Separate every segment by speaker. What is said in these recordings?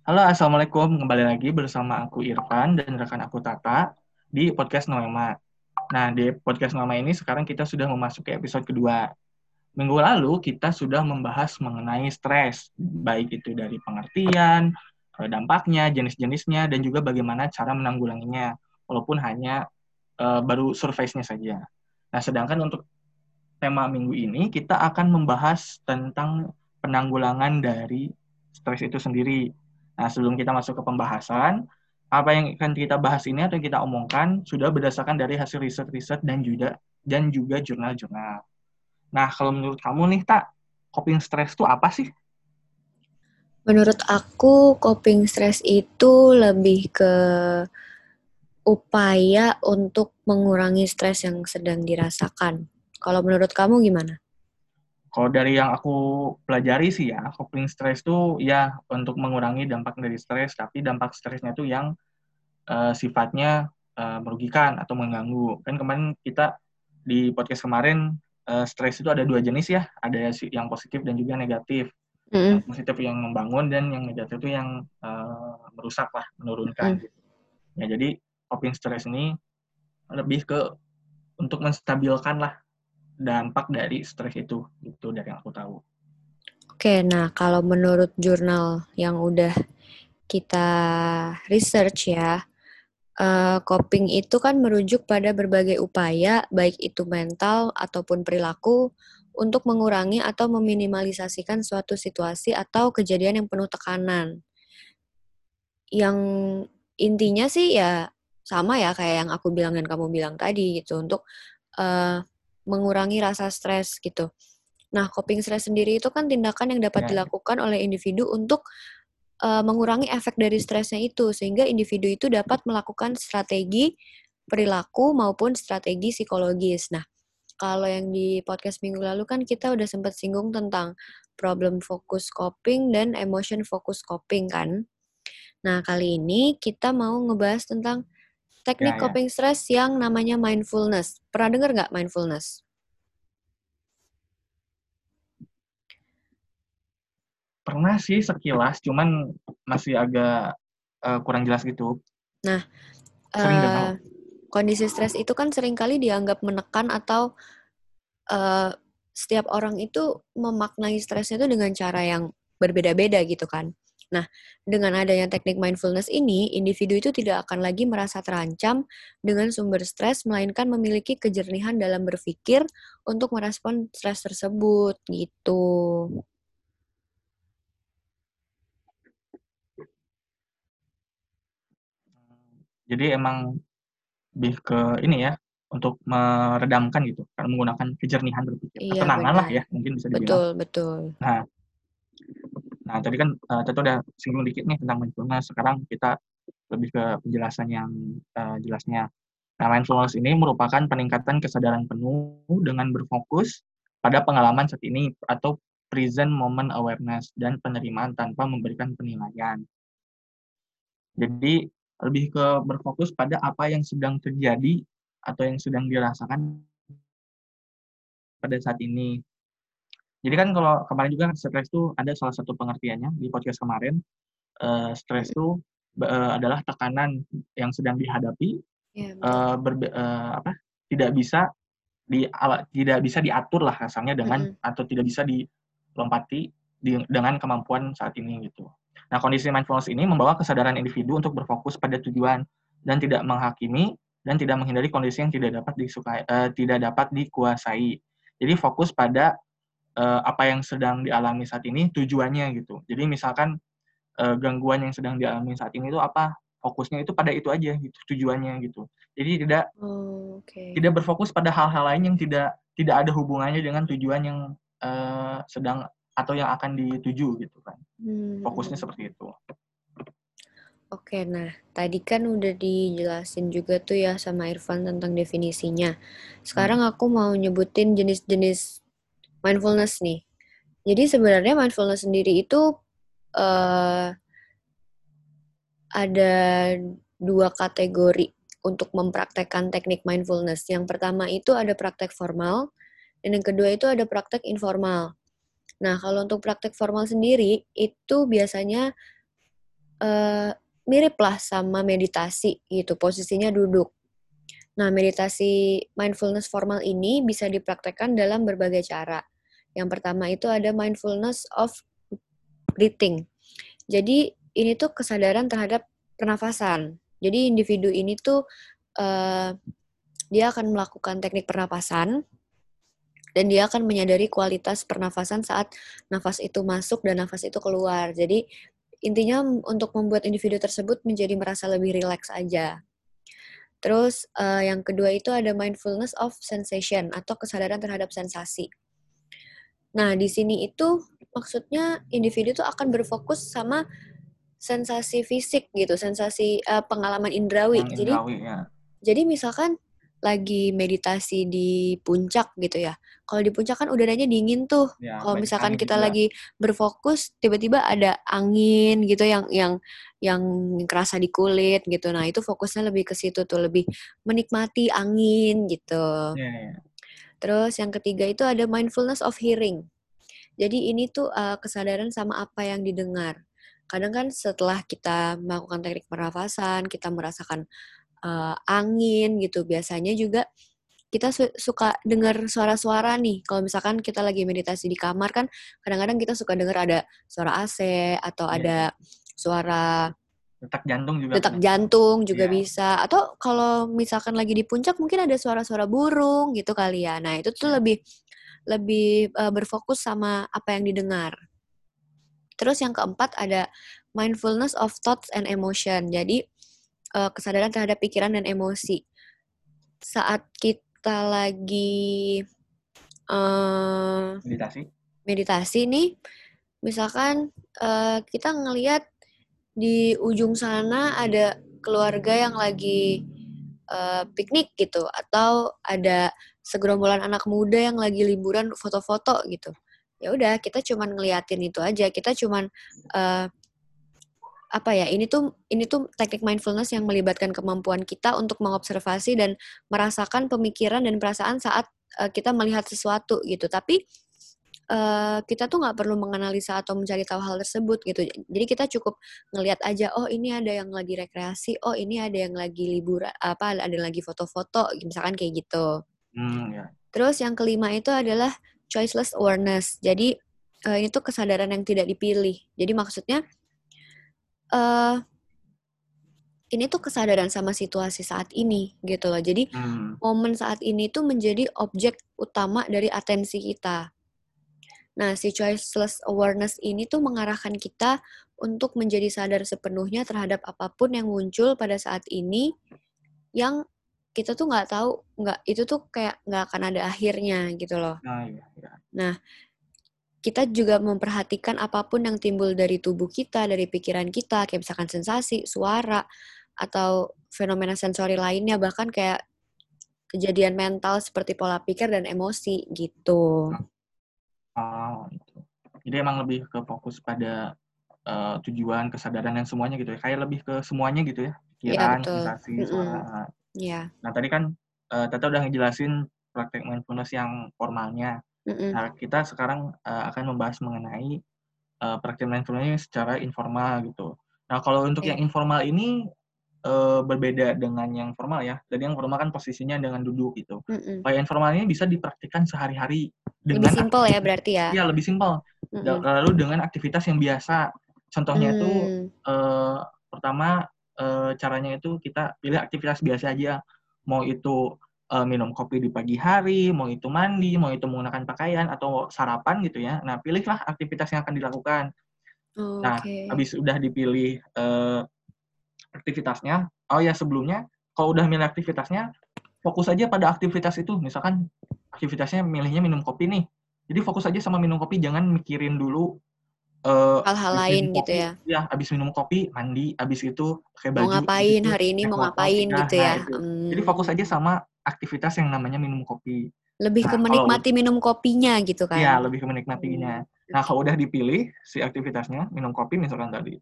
Speaker 1: Halo, Assalamualaikum. Kembali lagi bersama aku Irfan dan rekan aku Tata di podcast Noema. Nah, di podcast Noema ini sekarang kita sudah memasuki episode kedua. Minggu lalu kita sudah membahas mengenai stres, baik itu dari pengertian, eh, dampaknya, jenis-jenisnya, dan juga bagaimana cara menanggulanginya, walaupun hanya uh, baru surface-nya saja. Nah, sedangkan untuk tema minggu ini kita akan membahas tentang penanggulangan dari stres itu sendiri. Nah, sebelum kita masuk ke pembahasan, apa yang akan kita bahas ini atau kita omongkan sudah berdasarkan dari hasil riset-riset dan juga dan juga jurnal-jurnal. Nah, kalau menurut kamu nih, Tak, coping stress itu apa sih?
Speaker 2: Menurut aku, coping stress itu lebih ke upaya untuk mengurangi stres yang sedang dirasakan. Kalau menurut kamu gimana?
Speaker 1: Kalau dari yang aku pelajari sih ya, coping stress itu ya untuk mengurangi dampak dari stres, tapi dampak stresnya itu yang uh, sifatnya uh, merugikan atau mengganggu. Kan kemarin kita di podcast kemarin uh, stres itu ada dua jenis ya, ada yang positif dan juga negatif. Mm -hmm. Yang positif yang membangun dan yang negatif itu yang uh, merusak lah, menurunkan. Mm. Gitu. Ya jadi coping stress ini lebih ke untuk menstabilkan lah dampak dari stres itu itu dari yang aku tahu.
Speaker 2: Oke, nah kalau menurut jurnal yang udah kita research ya, uh, coping itu kan merujuk pada berbagai upaya, baik itu mental ataupun perilaku, untuk mengurangi atau meminimalisasikan suatu situasi atau kejadian yang penuh tekanan. Yang intinya sih ya sama ya kayak yang aku bilang dan kamu bilang tadi gitu untuk uh, mengurangi rasa stres gitu. Nah, coping stress sendiri itu kan tindakan yang dapat ya. dilakukan oleh individu untuk uh, mengurangi efek dari stresnya itu sehingga individu itu dapat melakukan strategi perilaku maupun strategi psikologis. Nah, kalau yang di podcast minggu lalu kan kita udah sempat singgung tentang problem focus coping dan emotion focus coping kan. Nah, kali ini kita mau ngebahas tentang teknik ya, ya. coping stress yang namanya mindfulness. Pernah dengar nggak mindfulness?
Speaker 1: Pernah sih sekilas, cuman masih agak uh, kurang jelas gitu.
Speaker 2: Nah, uh, kondisi stres itu kan sering kali dianggap menekan atau uh, setiap orang itu memaknai stresnya itu dengan cara yang berbeda-beda gitu kan. Nah, dengan adanya teknik mindfulness ini, individu itu tidak akan lagi merasa terancam dengan sumber stres, melainkan memiliki kejernihan dalam berpikir untuk merespon stres tersebut, gitu.
Speaker 1: Jadi emang lebih ke ini ya, untuk meredamkan gitu, karena menggunakan kejernihan berpikir. Iya, Ketenangan lah ya, mungkin bisa dibilang.
Speaker 2: Betul, betul.
Speaker 1: Nah, Nah, tadi kan uh, Teto udah singgung dikit nih tentang mindfulness. Sekarang kita lebih ke penjelasan yang uh, jelasnya. Nah, mindfulness ini merupakan peningkatan kesadaran penuh dengan berfokus pada pengalaman saat ini atau present moment awareness dan penerimaan tanpa memberikan penilaian. Jadi, lebih ke berfokus pada apa yang sedang terjadi atau yang sedang dirasakan pada saat ini jadi kan kalau kemarin juga stres itu ada salah satu pengertiannya di podcast kemarin. Uh, stres itu uh, adalah tekanan yang sedang dihadapi ya, uh, berbe, uh, apa tidak bisa di tidak bisa diatur lah rasanya dengan mm -hmm. atau tidak bisa dilompati di, dengan kemampuan saat ini gitu. Nah kondisi mindfulness ini membawa kesadaran individu untuk berfokus pada tujuan dan tidak menghakimi dan tidak menghindari kondisi yang tidak dapat disukai uh, tidak dapat dikuasai. Jadi fokus pada uh, apa yang sedang dialami saat ini tujuannya gitu. Jadi misalkan uh, gangguan yang sedang dialami saat ini itu apa fokusnya itu pada itu aja gitu tujuannya gitu. Jadi tidak oh, okay. tidak berfokus pada hal-hal lain yang tidak tidak ada hubungannya dengan tujuan yang uh, sedang atau yang akan dituju gitu kan. Hmm. Fokusnya seperti itu.
Speaker 2: Oke, nah tadi kan udah dijelasin juga tuh ya sama Irfan tentang definisinya. Sekarang hmm. aku mau nyebutin jenis-jenis mindfulness nih. Jadi sebenarnya mindfulness sendiri itu uh, ada dua kategori untuk mempraktekkan teknik mindfulness. Yang pertama itu ada praktek formal, dan yang kedua itu ada praktek informal. Nah, kalau untuk praktek formal sendiri, itu biasanya uh, mirip lah sama meditasi gitu, posisinya duduk. Nah, meditasi mindfulness formal ini bisa dipraktekkan dalam berbagai cara. Yang pertama itu ada mindfulness of breathing. Jadi ini tuh kesadaran terhadap pernafasan. Jadi individu ini tuh uh, dia akan melakukan teknik pernapasan dan dia akan menyadari kualitas pernafasan saat nafas itu masuk dan nafas itu keluar. Jadi intinya untuk membuat individu tersebut menjadi merasa lebih rileks aja. Terus uh, yang kedua itu ada mindfulness of sensation atau kesadaran terhadap sensasi. Nah, di sini itu maksudnya individu itu akan berfokus sama sensasi fisik gitu, sensasi uh, pengalaman indrawi.
Speaker 1: Yang
Speaker 2: jadi
Speaker 1: indrawi, ya.
Speaker 2: jadi misalkan lagi meditasi di puncak gitu ya. Kalau di puncak kan udaranya dingin tuh.
Speaker 1: Ya,
Speaker 2: Kalau misalkan kita
Speaker 1: juga.
Speaker 2: lagi berfokus tiba-tiba ada angin gitu yang yang yang kerasa di kulit gitu. Nah, itu fokusnya lebih ke situ tuh, lebih menikmati angin gitu.
Speaker 1: Ya, ya.
Speaker 2: Terus yang ketiga itu ada mindfulness of hearing. Jadi ini tuh uh, kesadaran sama apa yang didengar. Kadang kan setelah kita melakukan teknik pernafasan, kita merasakan uh, angin gitu. Biasanya juga kita su suka dengar suara-suara nih. Kalau misalkan kita lagi meditasi di kamar kan kadang-kadang kita suka dengar ada suara AC atau
Speaker 1: Iya.
Speaker 2: ada suara
Speaker 1: Detak jantung juga.
Speaker 2: detak
Speaker 1: kan?
Speaker 2: jantung juga
Speaker 1: Iya.
Speaker 2: bisa. Atau kalau misalkan lagi di puncak mungkin ada suara-suara burung gitu kali ya. Nah, itu tuh
Speaker 1: Iya.
Speaker 2: lebih lebih uh, berfokus sama apa yang didengar. Terus yang keempat ada mindfulness of thoughts and emotion. Jadi uh, kesadaran terhadap pikiran dan emosi. Saat kita lagi uh,
Speaker 1: Meditasi.
Speaker 2: meditasi nih, misalkan uh, kita ngelihat di ujung sana ada keluarga yang lagi uh, piknik gitu, atau ada segerombolan anak muda yang lagi liburan foto-foto gitu. Ya udah, kita cuman ngeliatin itu aja. Kita cuman uh, apa ya ini tuh ini tuh teknik mindfulness yang melibatkan kemampuan kita untuk mengobservasi dan merasakan pemikiran dan perasaan saat uh, kita melihat sesuatu gitu. Tapi uh, kita tuh nggak perlu menganalisa atau mencari tahu hal tersebut gitu. Jadi kita cukup ngelihat aja oh ini ada yang lagi rekreasi oh ini ada yang lagi liburan apa ada yang lagi foto-foto misalkan kayak gitu.
Speaker 1: Hmm, ya.
Speaker 2: terus yang kelima itu adalah choiceless awareness. Jadi uh, ini tuh kesadaran yang tidak dipilih. Jadi maksudnya uh, ini tuh kesadaran sama situasi saat ini gitu loh. Jadi
Speaker 1: Hmm.
Speaker 2: momen saat ini tuh menjadi objek utama dari atensi kita. Nah, si choiceless awareness ini tuh mengarahkan kita untuk menjadi sadar sepenuhnya terhadap apa pun yang muncul pada saat ini yang kita tuh nggak tahu nggak itu tuh kayak nggak akan ada akhirnya gitu loh.
Speaker 1: Nah, iya, iya.
Speaker 2: Nah, kita juga memperhatikan apa pun yang timbul dari tubuh kita, dari pikiran kita, kayak misalkan sensasi, suara, atau fenomena sensori lainnya, bahkan kayak kejadian mental seperti pola pikir dan emosi gitu.
Speaker 1: Oh, itu. Jadi emang lebih ke fokus pada eh, tujuan, kesadaran dan semuanya gitu ya. Kayak lebih ke semuanya gitu ya. Pikiran,
Speaker 2: betul.
Speaker 1: sensasi,
Speaker 2: Mm-mm.
Speaker 1: suara.
Speaker 2: Ya.
Speaker 1: Nah, tadi kan eh, Tata udah ngejelasin praktek mindfulness yang formalnya.
Speaker 2: Mm-mm.
Speaker 1: Nah, kita sekarang eh, akan membahas mengenai eh, praktek mindfulness secara informal gitu. Nah, kalau untuk
Speaker 2: Oke.
Speaker 1: yang informal ini eh, berbeda dengan yang formal ya. Jadi yang formal kan posisinya dengan duduk gitu. Kalau yang informal ini bisa dipraktikkan sehari-hari
Speaker 2: Lebih
Speaker 1: dengan
Speaker 2: simpel ya berarti ya.
Speaker 1: Iya, lebih simpel.
Speaker 2: Mm-mm.
Speaker 1: Lalu dengan aktivitas yang biasa. Contohnya itu
Speaker 2: Hmm.
Speaker 1: eh, pertama eh, caranya itu kita pilih aktivitas biasa aja. Mau itu eh, minum kopi di pagi hari, mau itu mandi, mau itu menggunakan pakaian atau sarapan gitu ya. Nah, pilihlah aktivitas yang akan dilakukan.
Speaker 2: Oh,
Speaker 1: Nah,
Speaker 2: Oke.
Speaker 1: habis udah dipilih eh, aktivitasnya, oh ya sebelumnya kalau udah milih aktivitasnya, fokus aja pada aktivitas itu. Misalkan aktivitasnya milihnya minum kopi nih. Jadi fokus aja sama minum kopi, jangan mikirin dulu eh,
Speaker 2: Hal-hal
Speaker 1: habis
Speaker 2: lain gitu
Speaker 1: kopi,
Speaker 2: ya.
Speaker 1: Ya, habis minum kopi, mandi, habis itu pakai baju.
Speaker 2: Mau ngapain hari ini mau ngapain
Speaker 1: pindah.
Speaker 2: gitu
Speaker 1: Nah,
Speaker 2: ya.
Speaker 1: itu.
Speaker 2: Hmm.
Speaker 1: Jadi fokus aja sama aktivitas yang namanya minum kopi.
Speaker 2: Lebih
Speaker 1: Nah,
Speaker 2: ke
Speaker 1: kalau-
Speaker 2: menikmati minum kopinya gitu kan.
Speaker 1: Iya, lebih ke menikmatinya.
Speaker 2: Hmm.
Speaker 1: Nah, kalau udah dipilih si aktivitasnya, minum kopi misalkan tadi.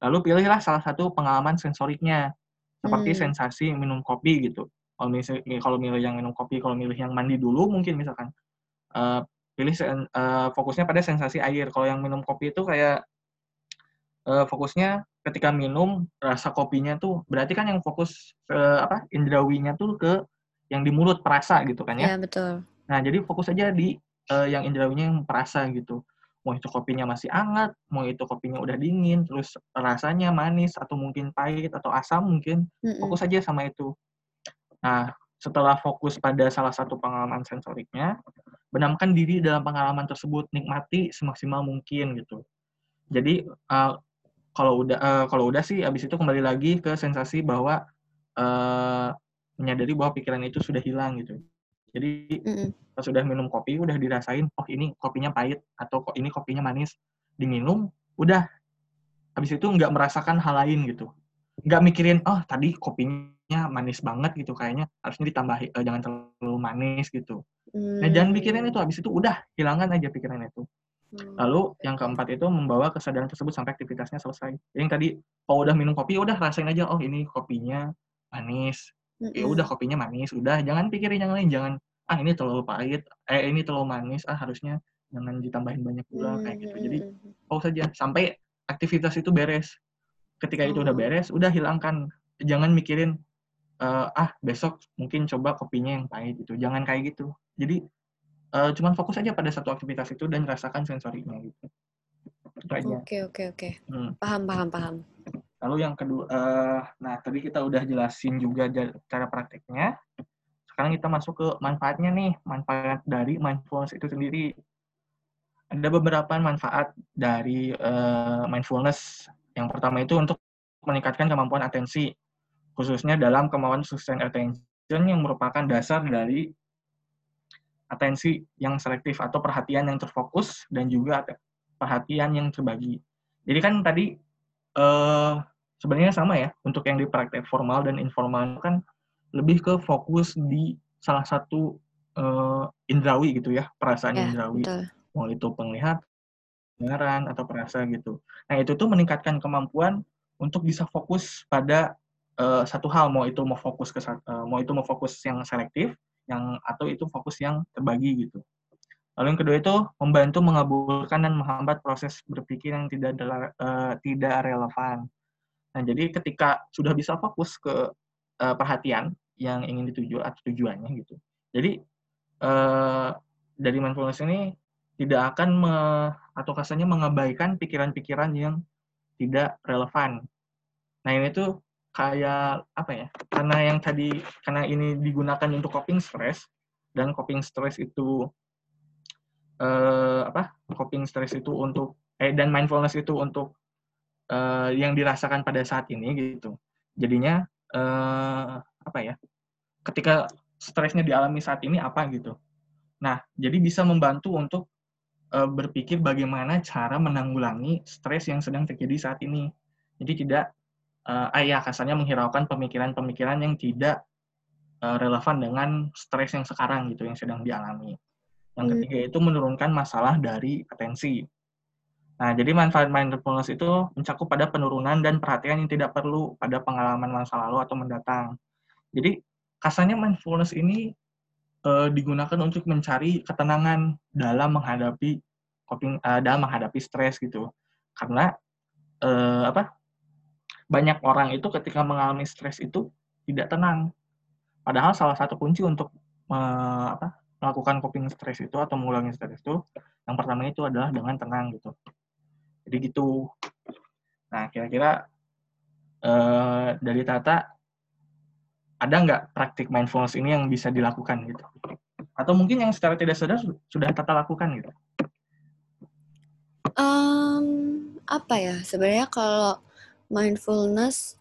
Speaker 1: Lalu pilihlah salah satu pengalaman sensoriknya. Seperti
Speaker 2: Hmm.
Speaker 1: sensasi minum kopi gitu. Kalau misal, kalau milih yang minum kopi, kalau milih yang mandi dulu mungkin misalkan. Eh, pilih eh, fokusnya pada sensasi air. Kalau yang minum kopi itu kayak eh, fokusnya ketika minum rasa kopinya tuh berarti kan yang fokus ke apa indrawinya tuh ke yang di mulut perasa gitu kan ya.
Speaker 2: Ya, betul.
Speaker 1: Nah, jadi fokus aja di uh, yang indrawinya yang perasa gitu. Mau itu kopinya masih hangat, mau itu kopinya udah dingin, terus rasanya manis atau mungkin pahit atau asam mungkin,
Speaker 2: Mm-mm.
Speaker 1: fokus aja sama itu. Nah, setelah fokus pada salah satu pengalaman sensoriknya, benamkan diri dalam pengalaman tersebut, nikmati semaksimal mungkin gitu. Jadi uh, kalau udah uh, kalau udah sih abis itu kembali lagi ke sensasi bahwa uh, menyadari bahwa pikiran itu sudah hilang gitu. Jadi
Speaker 2: Mm-mm.
Speaker 1: pas sudah minum kopi udah dirasain oh ini kopinya pahit atau kok ini kopinya manis? Diminum udah. Habis itu nggak merasakan hal lain gitu. Nggak mikirin oh tadi kopinya manis banget gitu. Kayaknya harusnya ditambahi eh, jangan terlalu manis gitu. Nah jangan mikirin itu. Habis itu udah hilangkan aja pikiran itu.
Speaker 2: Hmm.
Speaker 1: lalu yang keempat itu membawa kesadaran tersebut sampai aktivitasnya selesai. Yang tadi kalau udah minum kopi udah rasain aja oh ini kopinya manis ya
Speaker 2: Mm-mm.
Speaker 1: udah kopinya manis udah jangan pikirin yang lain jangan ah ini terlalu pahit eh ini terlalu manis ah harusnya jangan ditambahin banyak gula kayak gitu jadi
Speaker 2: Mm-mm.
Speaker 1: pause saja sampai aktivitas itu beres ketika itu udah
Speaker 2: Oh.
Speaker 1: beres udah hilangkan jangan mikirin eh, ah besok mungkin coba kopinya yang pahit gitu jangan kayak gitu jadi eh, cuman fokus aja pada satu aktivitas itu dan rasakan sensorinya gitu
Speaker 2: Oke, oke, oke.
Speaker 1: Hmm.
Speaker 2: Paham, paham, paham.
Speaker 1: Lalu yang kedua, eh, nah tadi kita udah jelasin juga cara prakteknya. Sekarang kita masuk ke manfaatnya nih, manfaat dari mindfulness itu sendiri. Ada beberapa manfaat dari eh, mindfulness. Yang pertama itu untuk meningkatkan kemampuan atensi, khususnya dalam kemampuan sustain attention yang merupakan dasar dari atensi yang selektif atau perhatian yang terfokus dan juga perhatian yang terbagi. Jadi kan tadi eh, sebenarnya sama ya untuk yang di praktek formal dan informal kan lebih ke fokus di salah satu eh, indrawi gitu ya perasaan
Speaker 2: Ya,
Speaker 1: indrawi
Speaker 2: betul.
Speaker 1: mau itu penglihatan pendengaran atau perasa gitu nah itu tuh meningkatkan kemampuan untuk bisa fokus pada eh, satu hal mau itu mau fokus ke eh, mau itu mau fokus yang selektif yang atau itu fokus yang terbagi gitu Lalu yang kedua itu membantu mengabulkan dan menghambat proses berpikir yang tidak eh, tidak relevan. Nah, jadi ketika sudah bisa fokus ke eh, perhatian yang ingin dituju atau tujuannya gitu. Jadi eh, dari mindfulness ini tidak akan me, atau kasarnya mengabaikan pikiran-pikiran yang tidak relevan. Nah, ini tuh kayak apa ya? Karena yang tadi karena ini digunakan untuk coping stress dan coping stress itu eh, apa coping stress itu untuk eh dan mindfulness itu untuk eh, yang dirasakan pada saat ini gitu jadinya eh, apa ya ketika stresnya dialami saat ini apa gitu nah jadi bisa membantu untuk eh, berpikir bagaimana cara menanggulangi stres yang sedang terjadi saat ini jadi tidak eh, ah ya kasarnya menghiraukan pemikiran-pemikiran yang tidak eh, relevan dengan stres yang sekarang gitu yang sedang dialami yang
Speaker 2: Hmm.
Speaker 1: ketiga itu menurunkan masalah dari atensi. Nah, jadi manfaat mindfulness itu mencakup pada penurunan dan perhatian yang tidak perlu pada pengalaman masa lalu atau mendatang. Jadi, kasarnya mindfulness ini eh, digunakan untuk mencari ketenangan dalam menghadapi coping eh, dalam menghadapi stres gitu. Karena eh, apa? Banyak orang itu ketika mengalami stres itu tidak tenang. Padahal salah satu kunci untuk eh, apa? melakukan coping stres itu atau mengulangi stres itu yang pertama itu adalah dengan tenang gitu jadi gitu. Nah kira-kira eh, dari Tata ada nggak praktik mindfulness ini yang bisa dilakukan gitu? Atau mungkin yang secara tidak sadar su- sudah Tata lakukan gitu?
Speaker 2: Em, apa ya? Sebenarnya kalau mindfulness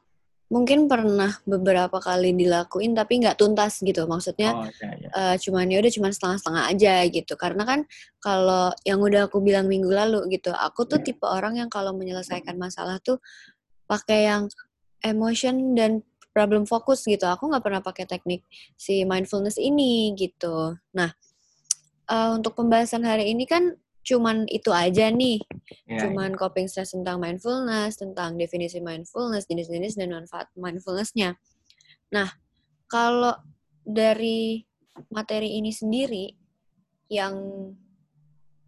Speaker 2: mungkin pernah beberapa kali dilakuin tapi nggak tuntas gitu. Maksudnya
Speaker 1: oh ya ya
Speaker 2: eh, cuman ya udah cuman setengah-setengah aja gitu. Karena kan kalau yang udah aku bilang minggu lalu gitu, aku tuh tipe orang yang kalau menyelesaikan masalah tuh pakai yang emotion dan problem fokus gitu. Aku nggak pernah pakai teknik si mindfulness ini gitu. Nah, eh, untuk pembahasan hari ini kan cuman itu aja nih.
Speaker 1: ya,
Speaker 2: Cuman coping stress tentang mindfulness, tentang definisi mindfulness, jenis-jenis dan manfaat mindfulness-nya. Nah, kalau dari materi ini sendiri yang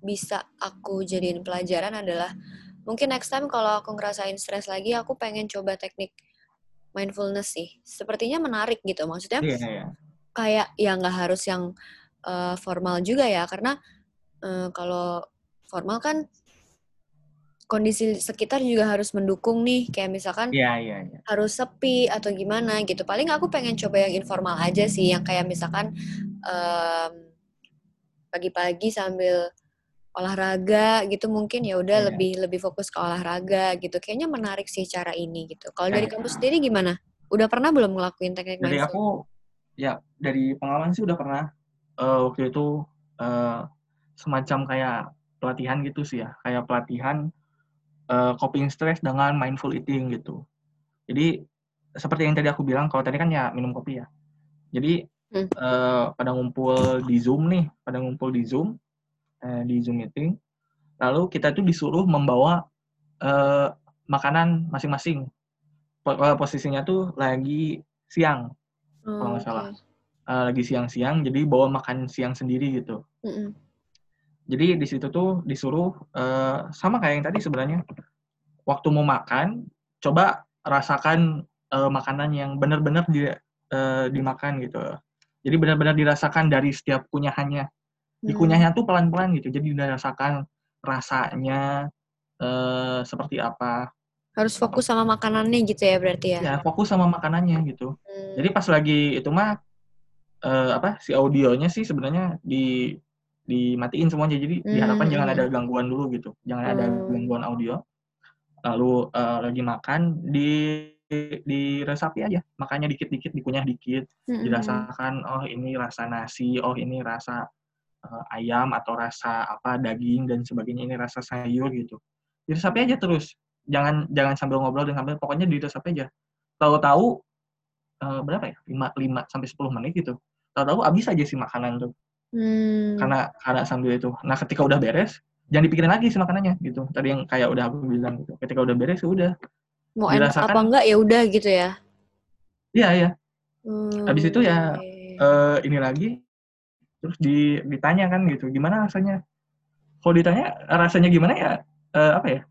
Speaker 2: bisa aku jadiin pelajaran adalah mungkin next time kalau aku ngerasain stres lagi, aku pengen coba teknik mindfulness sih. Sepertinya menarik gitu. Maksudnya
Speaker 1: Iya, iya.
Speaker 2: kayak ya nggak harus yang uh, formal juga ya, karena uh, kalau formal kan kondisi sekitar juga harus mendukung nih kayak misalkan
Speaker 1: Iya, iya, iya.
Speaker 2: harus sepi atau gimana gitu paling aku pengen coba yang informal aja sih yang kayak misalkan um, pagi-pagi sambil olahraga gitu mungkin ya udah
Speaker 1: Iya.
Speaker 2: lebih lebih fokus ke olahraga gitu kayaknya menarik sih cara ini gitu kalau dari
Speaker 1: Ya.
Speaker 2: kamu sendiri gimana udah pernah belum ngelakuin teknik
Speaker 1: Dari aku, ya dari pengalaman sih udah pernah. Eh, waktu itu eh, semacam kayak pelatihan gitu sih ya, kayak pelatihan eh, coping stress dengan mindful eating gitu. Jadi seperti yang tadi aku bilang, kalau tadi kan ya minum kopi ya. Jadi
Speaker 2: Hmm.
Speaker 1: eh, pada ngumpul di Zoom nih, pada ngumpul di Zoom, eh, di Zoom meeting, lalu kita tuh disuruh membawa eh, makanan masing-masing. Po- Posisinya tuh lagi siang, kalau nggak
Speaker 2: Oh,
Speaker 1: salah. Eh, lagi siang-siang, jadi bawa makan siang sendiri gitu.
Speaker 2: Mm-mm.
Speaker 1: Jadi di situ tuh disuruh eh, sama kayak yang tadi sebenarnya. Waktu mau makan, coba rasakan eh, makanan yang benar-benar di, eh, dimakan gitu. Jadi benar-benar dirasakan dari setiap kunyahannya.
Speaker 2: Hmm.
Speaker 1: Dikunyahnya tuh pelan-pelan gitu. Jadi dirasakan rasanya eh, seperti apa.
Speaker 2: harus fokus sama makanannya gitu ya berarti ya,
Speaker 1: Ya fokus sama makanannya gitu.
Speaker 2: Hmm.
Speaker 1: Jadi pas lagi itu mah eh, apa si audionya sih sebenarnya di dimatiin semuanya. Jadi diharapkan
Speaker 2: Hmm,
Speaker 1: jangan
Speaker 2: hmm.
Speaker 1: ada gangguan dulu gitu. Jangan ada
Speaker 2: Hmm.
Speaker 1: gangguan audio. Lalu eh, lagi makan di diresapi aja. Makanya dikit-dikit dikunyah dikit,
Speaker 2: Mm-mm.
Speaker 1: dirasakan oh ini rasa nasi, oh ini rasa eh, ayam atau rasa apa daging dan sebagainya ini rasa sayur gitu. Diresapi aja terus. Jangan jangan sambil ngobrol dan sambil pokoknya diresapi aja. Tahu-tahu eh, berapa ya? 5 5 sampai 10 menit gitu. Tahu-tahu habis aja sih makanan tuh.
Speaker 2: Hmm.
Speaker 1: Karena karena sambil itu. Nah, ketika udah beres, jangan dipikirin lagi sih makanannya gitu. Tadi yang kayak udah aku bilang gitu. Ketika udah beres ya udah.
Speaker 2: mau enak
Speaker 1: dirasakan-
Speaker 2: apa enggak ya udah gitu ya
Speaker 1: Iya, ya.
Speaker 2: Hmm,
Speaker 1: Habis itu ya,
Speaker 2: oke.
Speaker 1: eh ini lagi terus di, ditanya kan gitu gimana rasanya kalau ditanya rasanya gimana ya eh, apa ya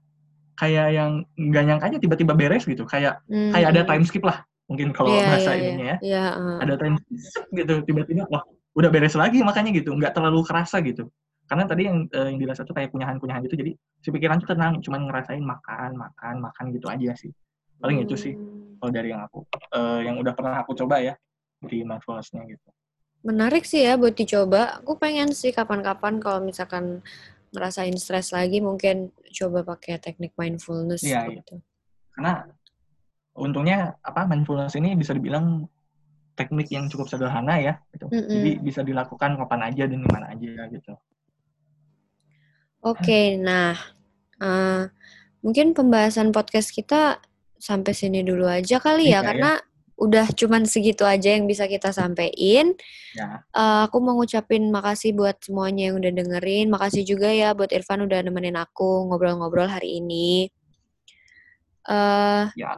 Speaker 1: kayak yang nggak nyangka aja tiba-tiba beres gitu kayak
Speaker 2: Hmm,
Speaker 1: kayak ada
Speaker 2: hmm.
Speaker 1: time skip lah mungkin kalau
Speaker 2: Iya,
Speaker 1: bahasa
Speaker 2: iya,
Speaker 1: ininya ya
Speaker 2: Iya, uh.
Speaker 1: ada time skip gitu tiba-tiba wah udah beres lagi makanya gitu nggak terlalu kerasa gitu karena tadi yang eh, yang dirasa tuh kayak kunyahan-kunyahan gitu jadi si pikiran tuh tenang cuman ngerasain makan makan makan gitu aja sih paling itu sih
Speaker 2: Hmm.
Speaker 1: kalau dari yang aku eh, yang udah pernah aku coba ya di mindfulness-nya gitu
Speaker 2: Menarik sih ya buat dicoba. Aku pengen sih kapan-kapan kalau misalkan ngerasain stres lagi mungkin coba pakai teknik mindfulness
Speaker 1: Iya, iya.
Speaker 2: gitu.
Speaker 1: karena untungnya apa mindfulness ini bisa dibilang teknik yang cukup sederhana ya gitu.
Speaker 2: Mm-mm.
Speaker 1: jadi bisa dilakukan kapan aja dan di mana aja gitu
Speaker 2: Oke, nah eh, mungkin pembahasan podcast kita sampai sini dulu aja kali ya,
Speaker 1: ya.
Speaker 2: karena udah cuman segitu aja yang bisa kita sampein.
Speaker 1: ya
Speaker 2: Eh, aku mau ngucapin makasih buat semuanya yang udah dengerin. Makasih juga ya buat Irfan udah nemenin aku ngobrol-ngobrol hari ini. eh
Speaker 1: ya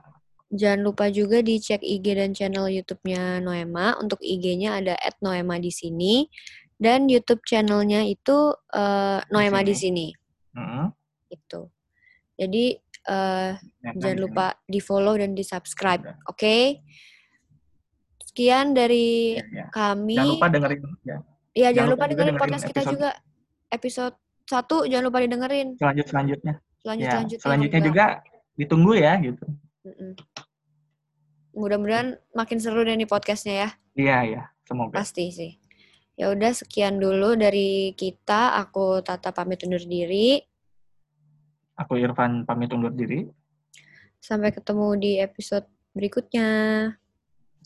Speaker 2: Jangan lupa juga dicek IG dan channel YouTube-nya Noema. Untuk IG-nya ada @noema di sini dan YouTube channelnya itu eh, Noema di sini.
Speaker 1: Mm-mm.
Speaker 2: Itu. Jadi eh,
Speaker 1: Ya,
Speaker 2: jangan lupa di follow dan di subscribe,
Speaker 1: Udah.
Speaker 2: oke? Sekian dari
Speaker 1: ya, ya.
Speaker 2: kami.
Speaker 1: jangan lupa dengerin ya
Speaker 2: Iya, jangan,
Speaker 1: jangan
Speaker 2: lupa
Speaker 1: lupa
Speaker 2: dengerin
Speaker 1: dengerin
Speaker 2: podcast kita
Speaker 1: episode-
Speaker 2: juga. Episode satu jangan lupa didengerin.
Speaker 1: selanjut selanjutnya
Speaker 2: Selanjut
Speaker 1: ya
Speaker 2: selanjutnya.
Speaker 1: selanjutnya
Speaker 2: juga.
Speaker 1: juga ditunggu ya gitu
Speaker 2: Mm-mm. Mudah-mudahan makin seru deh nih podcastnya ya.
Speaker 1: iya ya semoga
Speaker 2: Pasti sih. Ya udah sekian dulu dari kita. Aku Tata pamit undur diri.
Speaker 1: aku Irfan pamit undur diri
Speaker 2: Sampai ketemu di episode berikutnya.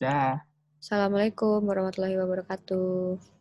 Speaker 1: dah
Speaker 2: Assalamualaikum warahmatullahi wabarakatuh.